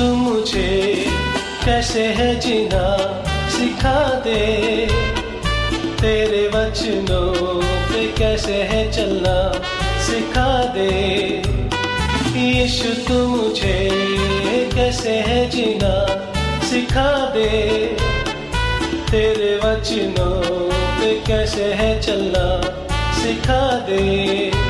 तू मुझे कैसे है जीना सिखा दे। तेरे वचनों पे कैसे है चलना सिखा दे। यीशु, तू मुझे कैसे है जीना सिखा दे। तेरे वचनों पे कैसे है चलना सिखा दे।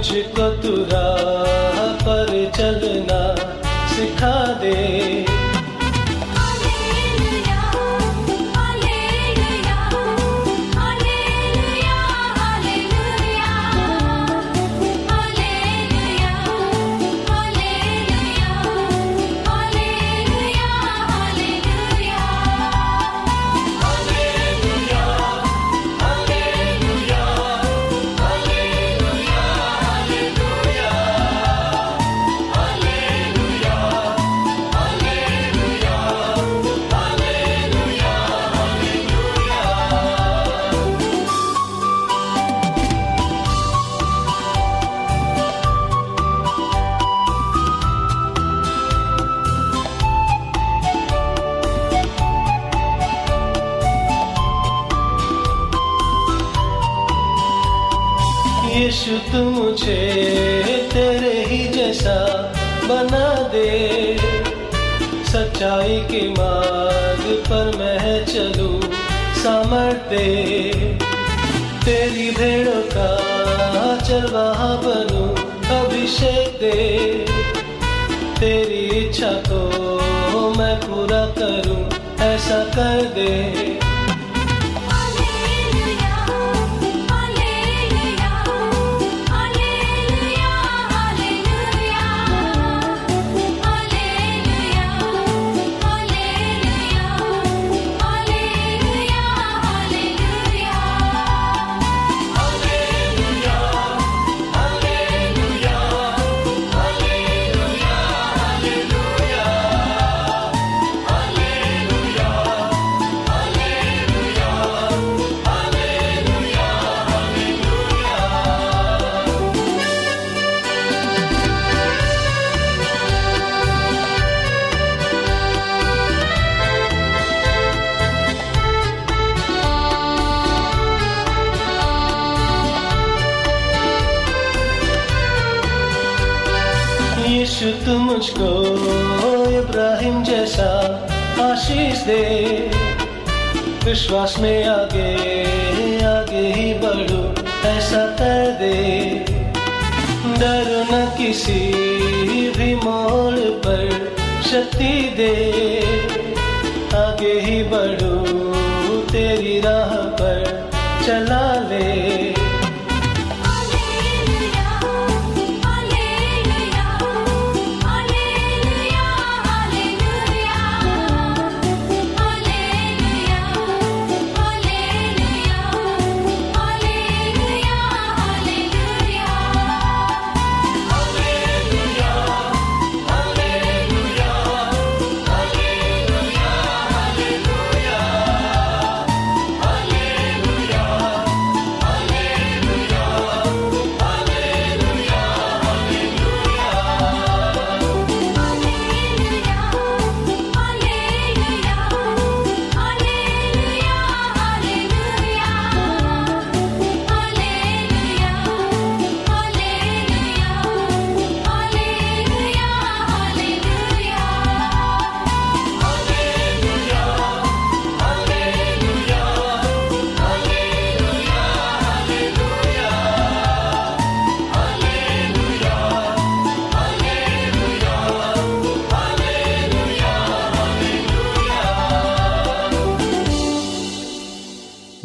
मुझको तुरा पर चलना। यीशु तू मुझे तेरे ही जैसा बना दे। सच्चाई के मार्ग पर मैं चलूँ सामर्थ दे। तेरी भेड़ों का चरवाहा बनूं अभिषेक दे। तेरी इच्छा को मैं पूरा करूँ, ऐसा कर दे। विश्वास में आगे आगे ही बढ़ो, ऐसा कर दे। डर न किसी भी मोड़ पर शक्ति दे। आगे ही बढ़ो, तेरी राह पर चला ले।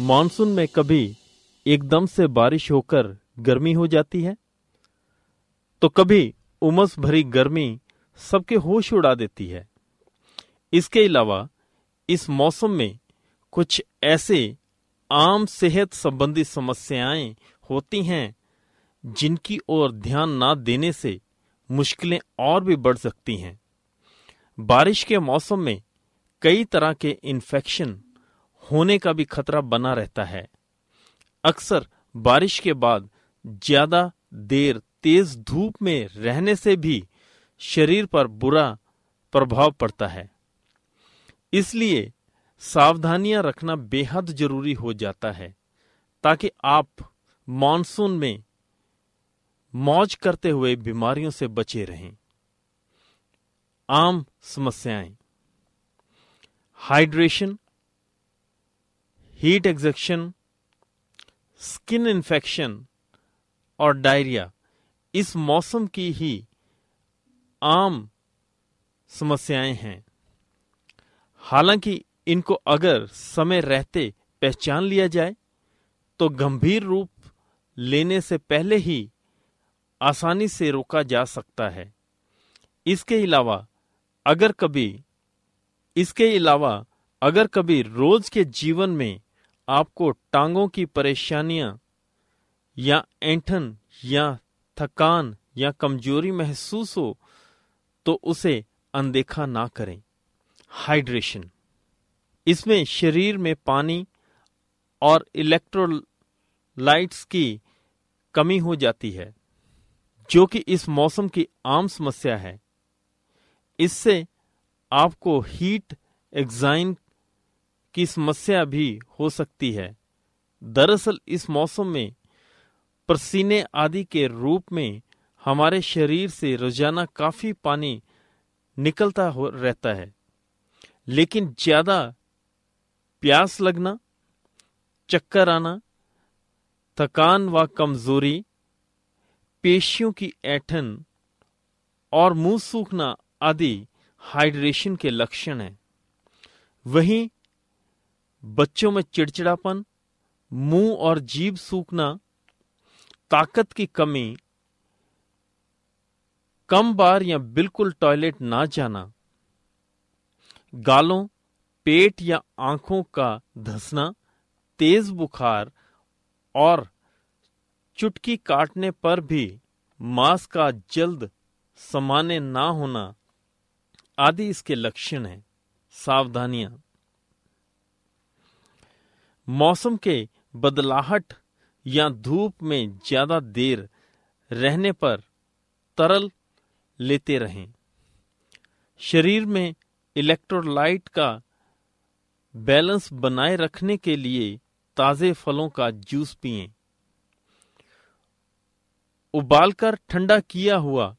मानसून में कभी एकदम से बारिश होकर गर्मी हो जाती है? तो कभी उमस भरी गर्मी सबके होश उड़ा देती है। इसके अलावा इस मौसम में कुछ ऐसे आम सेहत संबंधी समस्याएँ होती हैं जिनकी ओर ध्यान ना देने से मुश्किलें और भी बढ़ सकती हैं। बारिश के मौसम में कई तरह के इन्फेक्शन होने का भी खतरा बना रहता है। अक्सर बारिश के बाद ज़्यादा देर तेज धूप में रहने से भी शरीर पर बुरा प्रभाव पड़ता है। इसलिए सावधानियाँ रखना बेहद ज़रूरी हो जाता है, ताकि आप मानसून में मौज करते हुए बीमारियों से बचे रहें। आम समस्याएँ। Hydration heat exhaustion skin infection और डायरिया इस मौसम की ही आम समस्याएँ हैं। हालाँकि इनको अगर समय रहते पहचान लिया जाए तो गंभीर रूप लेने से पहले ही आसानी से रोका जा सकता है। इसके अलावा, अगर कभी, इसके अलावा अगर कभी रोज के जीवन में आपको टांगों की परेशानियाँ या ऐंठन या थकान या कमज़ोरी महसूस हो तो उसे अनदेखा ना करें। हाइड्रेशन इसमें शरीर में पानी और इलेक्ट्रोलाइट्स की कमी हो जाती है, जो कि इस मौसम की आम समस्या है। इससे आपको हीट एग्जाइन की समस्या भी हो सकती है। दरअसल इस मौसम में पसीने आदि के रूप में हमारे शरीर से रोज़ाना काफ़ी पानी निकलता हो, रहता है। लेकिन ज़्यादा प्यास लगना, चक्कर आना, थकान व कमज़ोरी, पेशियों की ऐठन और मुँह सूखना आदि हाइड्रेशन के लक्षण हैं। वहीं बच्चों में चिड़चिड़ापन, मुँह और जीभ सूखना, ताकत की कमी, कम बार या बिल्कुल टॉयलेट ना जाना, गालों, पेट या आँखों का धसना, तेज बुखार और चुटकी काटने पर भी मांस का जल्द समाने ना होना आदि इसके लक्षण हैं। सावधानियाँ। मौसम के बदलाहट या धूप में ज़्यादा देर रहने पर तरल लेते रहें। शरीर में इलेक्ट्रोलाइट का बैलेंस बनाए रखने के लिए ताजे फलों का जूस पिएँ। उबालकर ठंडा किया हुआ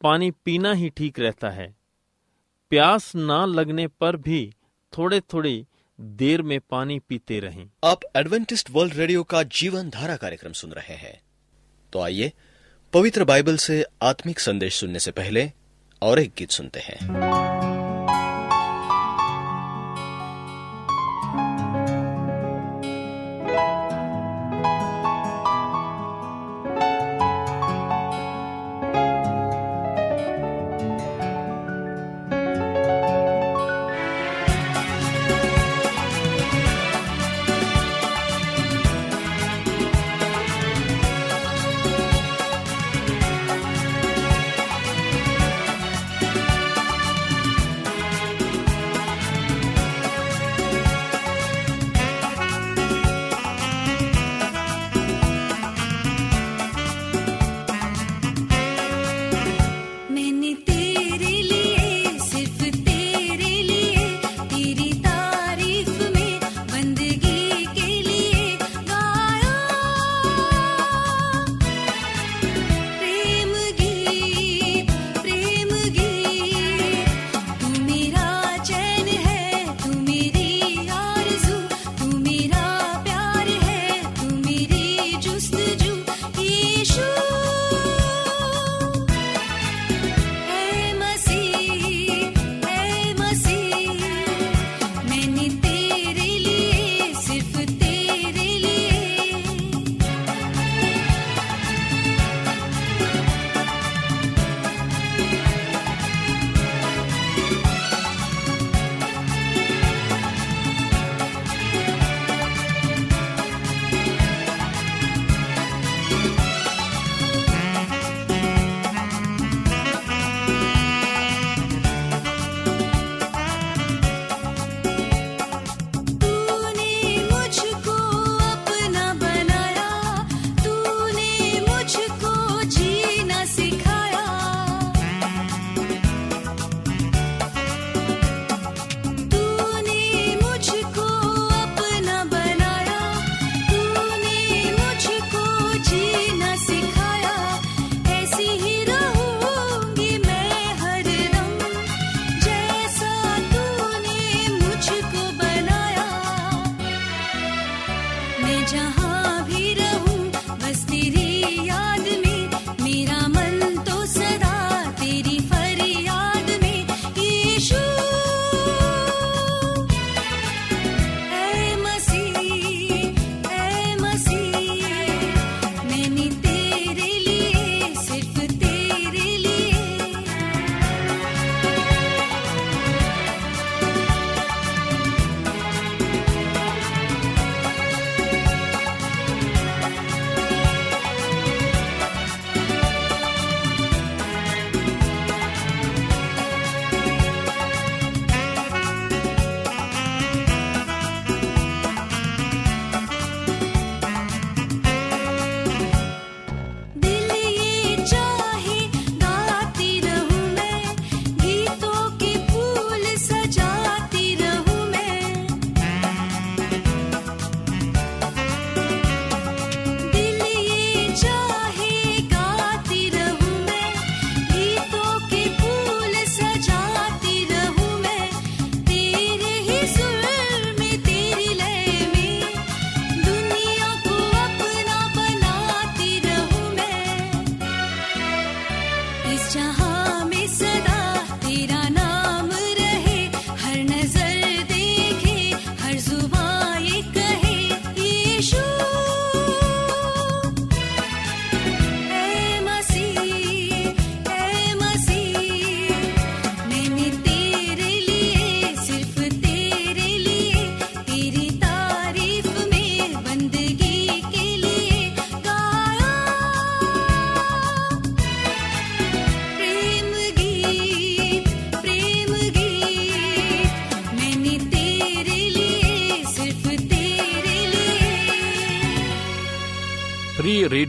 पानी पीना ही ठीक रहता है। प्यास ना लगने पर भी थोड़े थोड़े देर में पानी पीते रहें। आप एडवेंटिस्ट वर्ल्ड रेडियो का जीवन धारा कार्यक्रम सुन रहे हैं। तो आइए, पवित्र बाइबल से आत्मिक संदेश सुनने से पहले और एक गीत सुनते हैं।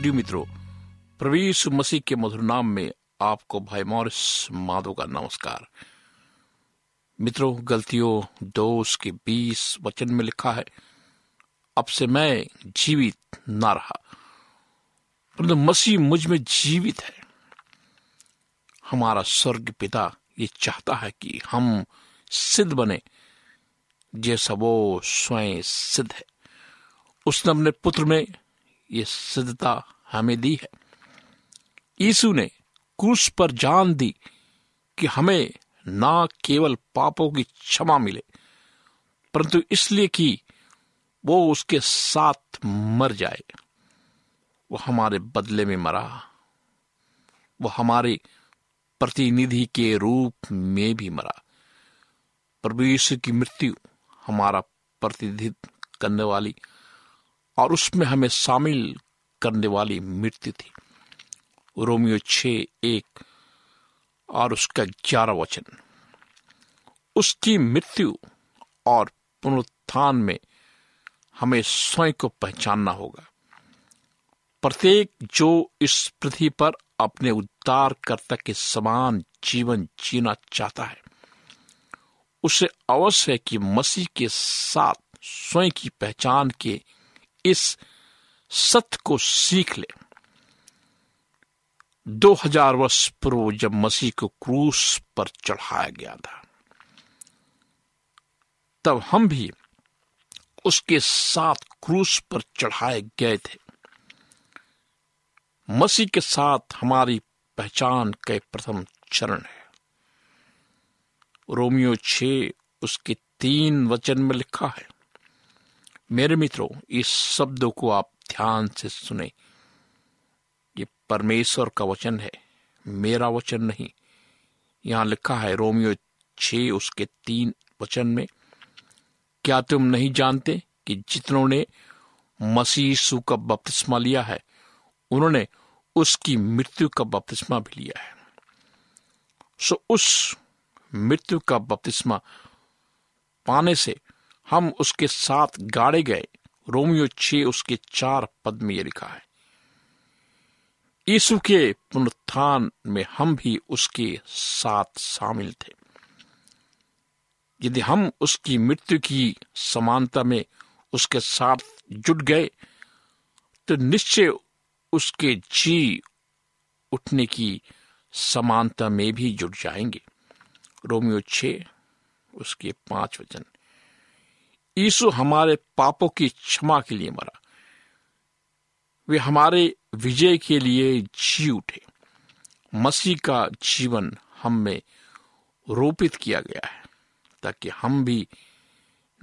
रेडियो मित्रों प्रभु यीशु मसीह के मधुर नाम में आपको भाई मॉरिस माधो का नमस्कार। मित्रों, गलतियों दो उसके बीस वचन में लिखा है, अब से मैं जीवित ना रहा। परंतु मसीह मुझमें जीवित है। हमारा स्वर्ग पिता ये चाहता है कि हम सिद्ध बने, जैसा वो स्वयं सिद्ध है। उसने अपने पुत्र में ये सिद्धता हमें दी है। यीशु ने क्रूस पर जान दी कि हमें ना केवल पापों की क्षमा मिले, परंतु इसलिए कि वो उसके साथ मर जाए। वो हमारे बदले में मरा। वो हमारे प्रतिनिधि के रूप में भी मरा। प्रभु यीशु की मृत्यु हमारा प्रतिनिधित्व करने वाली और उसमें हमें शामिल करने वाली मृत्यु थी। रोमियो छ एक और उसका ग्यारह वचन। उसकी मृत्यु और पुनरुत्थान में हमें स्वयं को पहचानना होगा। प्रत्येक जो इस पृथ्वी पर अपने उद्धार उद्धारकर्ता के समान जीवन जीना चाहता है, उसे अवश्य है कि मसीह के साथ स्वयं की पहचान के इस सत्य को सीख ले। दो हज़ार वर्ष पूर्व जब मसीह को क्रूस पर चढ़ाया गया था, तब हम भी उसके साथ क्रूस पर चढ़ाए गए थे। मसीह के साथ हमारी पहचान के प्रथम चरण है। रोमियो छ उसके तीन वचन में लिखा है, मेरे मित्रों, इस शब्दों को आप ध्यान से सुने। ये परमेश्वर का वचन है, मेरा वचन नहीं। यहाँ लिखा है, रोमियो छ उसके तीन वचन में, क्या तुम नहीं जानते कि जितनों ने मसीह यीशु का बपतिस्मा लिया है, उन्होंने उसकी मृत्यु का बपतिस्मा भी लिया है? सो उस मृत्यु का बपतिस्मा पाने से हम उसके साथ गाड़े गए। रोमियो छ उसके चार पद में यह लिखा है। यीशु के पुनरुत्थान में हम भी उसके साथ शामिल थे। यदि हम उसकी मृत्यु की समानता में उसके साथ जुट गए तो निश्चय उसके जी उठने की समानता में भी जुट जाएँगे। रोमियो छे उसके पाँच वचन। यीशु हमारे पापों की क्षमा के लिए मरा। वे हमारे विजय के लिए जी उठे। मसीह का जीवन हम में रोपित किया गया है, ताकि हम भी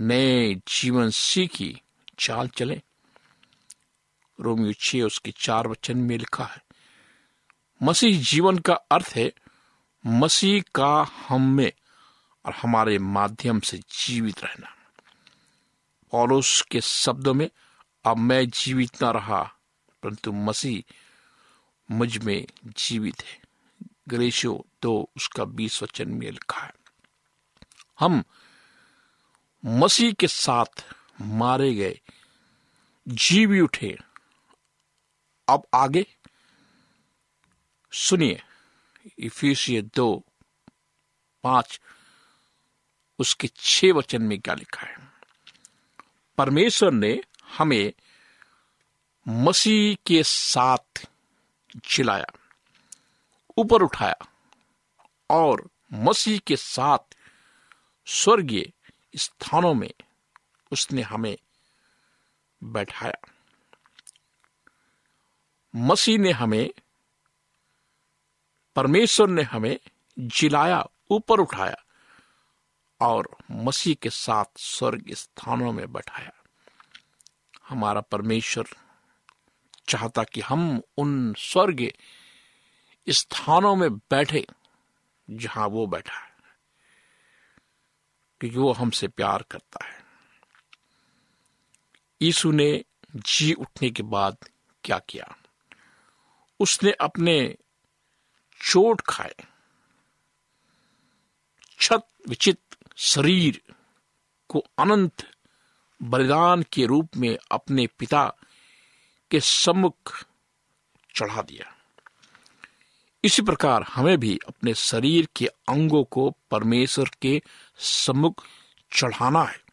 नए जीवन सीखी चाल चले। रोमियो छ उसके चार वचन में लिखा है, मसीह जीवन का अर्थ है मसीह का हम में और हमारे माध्यम से जीवित रहना। पौलुस के शब्दों में, अब मैं जीवित ना रहा, परंतु मसीह मुझमें जीवित है। ग्रेशो दो, उसका बीस वचन में लिखा है। हम मसीह के साथ मारे गए, जी भी उठे। अब आगे, सुनिए, इफिसिय दो, पाँच, उसके छह वचन में क्या लिखा है? परमेश्वर ने हमें मसीह के साथ जिलाया ऊपर उठाया और मसीह के साथ स्वर्गीय स्थानों में उसने हमें बैठाया। मसीह ने हमें, परमेश्वर ने हमें जिलाया ऊपर उठाया और मसीह के साथ स्वर्ग स्थानों में बैठाया। हमारा परमेश्वर चाहता कि हम उन स्वर्ग स्थानों में बैठे जहाँ वो बैठा है, क्योंकि वो हमसे प्यार करता है। यीशु ने जी उठने के बाद क्या किया? उसने अपने चोट खाए, छत विचित शरीर को अनंत बलिदान के रूप में अपने पिता के सम्मुख चढ़ा दिया। इसी प्रकार हमें भी अपने शरीर के अंगों को परमेश्वर के सम्मुख चढ़ाना है।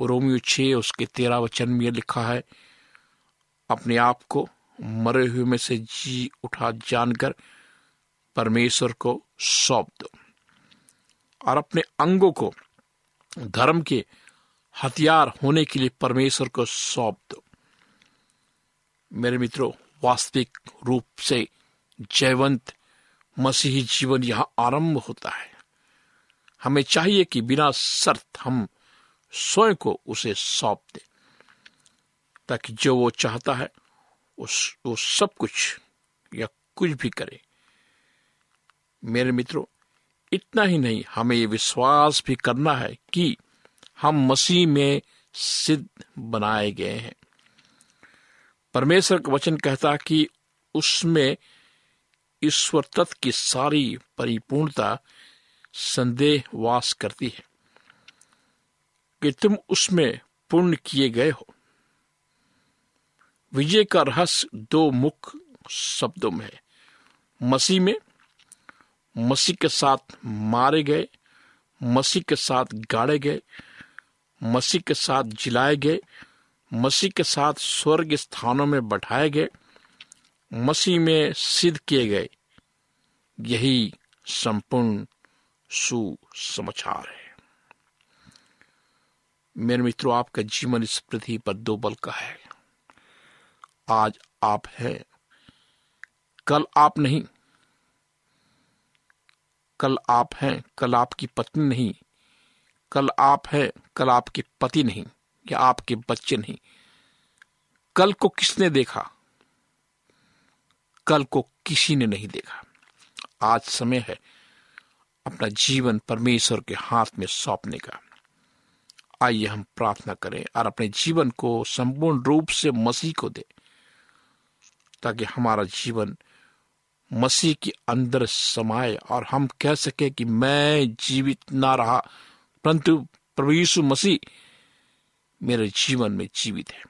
रोमियो छे उसके तेरह वचन में लिखा है, अपने आप को मरे हुए में से जी उठा जानकर परमेश्वर को सौंप दो। और अपने अंगों को धर्म के हथियार होने के लिए परमेश्वर को सौंप दो। मेरे मित्रों, वास्तविक रूप से जयवंत मसीही जीवन यहाँ आरंभ होता है। हमें चाहिए कि बिना शर्त हम स्वयं को उसे सौंप दें, ताकि जो वो चाहता है, उस, वो सब कुछ या कुछ भी करे। मेरे मित्रों इतना ही नहीं, हमें ये विश्वास भी करना है कि हम मसीह में सिद्ध बनाए गए हैं। परमेश्वर का वचन कहता कि उसमें ईश्वर तत्व की सारी परिपूर्णता संदेह वास करती है कि तुम उसमें पूर्ण किए गए हो। विजय का रहस्य दो मुख्य शब्दों में है। मसीह में मसीह के साथ मारे गए, मसीह के साथ गाड़े गए, मसीह के साथ जिलाए गए, मसीह के साथ स्वर्ग स्थानों में बैठाए गए, मसीह में सिद्ध किए गए। यही संपूर्ण सुसमाचार है। मेरे मित्रों, आपका जीवन इस पृथ्वी पर दो बल का है। आज आप हैं, कल आप नहीं। कल आप हैं, कल आपकी पत्नी नहीं। कल आप हैं, कल आपके पति नहीं, या आपके बच्चे नहीं। कल को किसने देखा? कल को किसी ने नहीं देखा। आज समय है अपना जीवन परमेश्वर के हाथ में सौंपने का। आइए हम प्रार्थना करें और अपने जीवन को संपूर्ण रूप से मसीह को दे, ताकि हमारा जीवन मसीह के अंदर समाए और हम कह सके कि मैं जीवित ना रहा, परंतु प्रभु यीशु मसीह मेरे जीवन में जीवित है।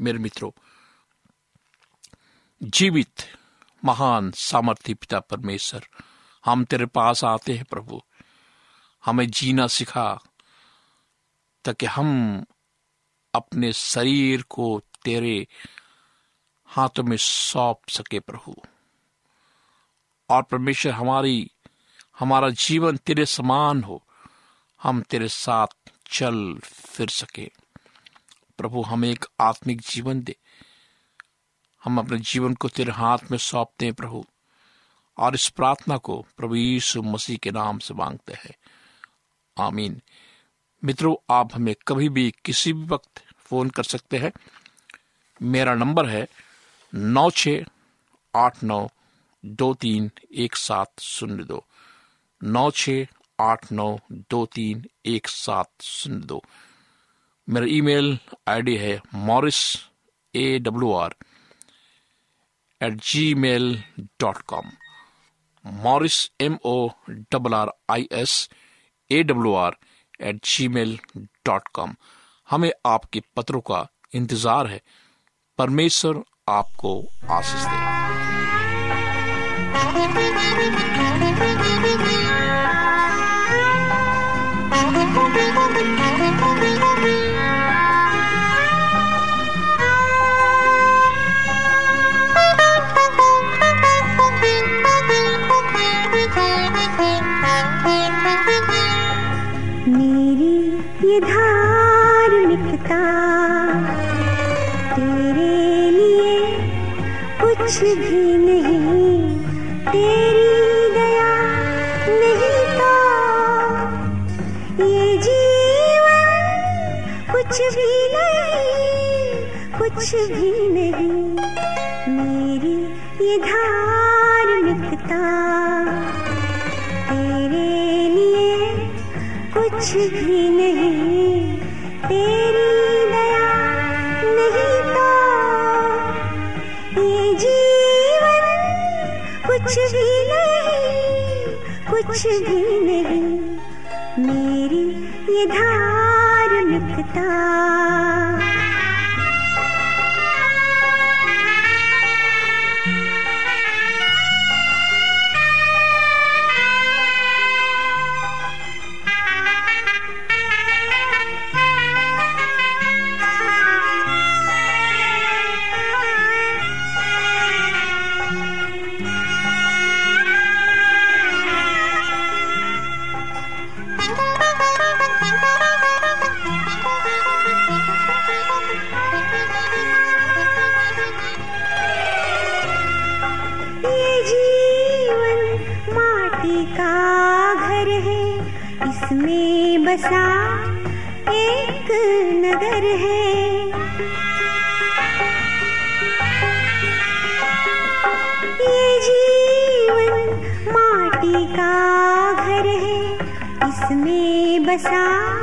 मेरे मित्रों, जीवित, महान सामर्थ्य पिता परमेश्वर, हम तेरे पास आते हैं प्रभु। हमें जीना सिखा, ताकि हम अपने शरीर को तेरे हाथों में सौंप सके प्रभु। और परमेश्वर हमारी, हमारा जीवन तेरे समान हो। हम तेरे साथ चल फिर सके। प्रभु, हमें एक आत्मिक जीवन दे। हम अपने जीवन को तेरे हाथ में सौंपते हैं प्रभु। और इस प्रार्थना को प्रभु यीशु मसीह के नाम से मांगते हैं। आमीन। मित्रों, आप हमें कभी भी किसी भी वक्त फ़ोन कर सकते हैं। मेरा नंबर है नौ छ आठ नौ दो तीन एक सात शून्य दो। नौ छ आठ नौ दो तीन एक सात शून्य दो। मेरा ईमेल आईडी है Morris A W R at Gmail dot com Morris M O double R I S A W R at Gmail dot com हमें आपके पत्रों का इंतज़ार है। परमेश्वर आपको आशीष दे कुछ भी नहीं। मेरी ये धार्मिकता। तेरे लिए कुछ भी नहीं। तेरी दया नहीं तो ये जीवन कुछ भी नहीं। कुछ भी नहीं। मेरी ये धार्मिकता। बसा एक नगर है। ये जीवन माटी का घर है। इसमें बसा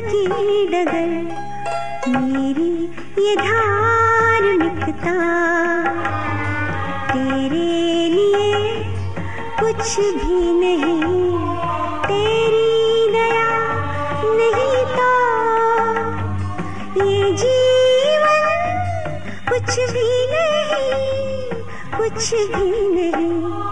की डगर मेरी ये धार्मिकता। तेरे लिए कुछ भी नहीं, तेरी दया नहीं तो ये जीवन कुछ भी नहीं, कुछ भी नहीं।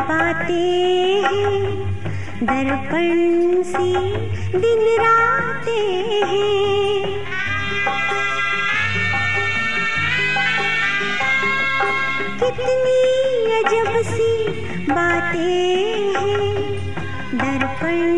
बातें हैं दर्पण से दिन राते हैं। कितनी अजब सी बातें हैं दर्पण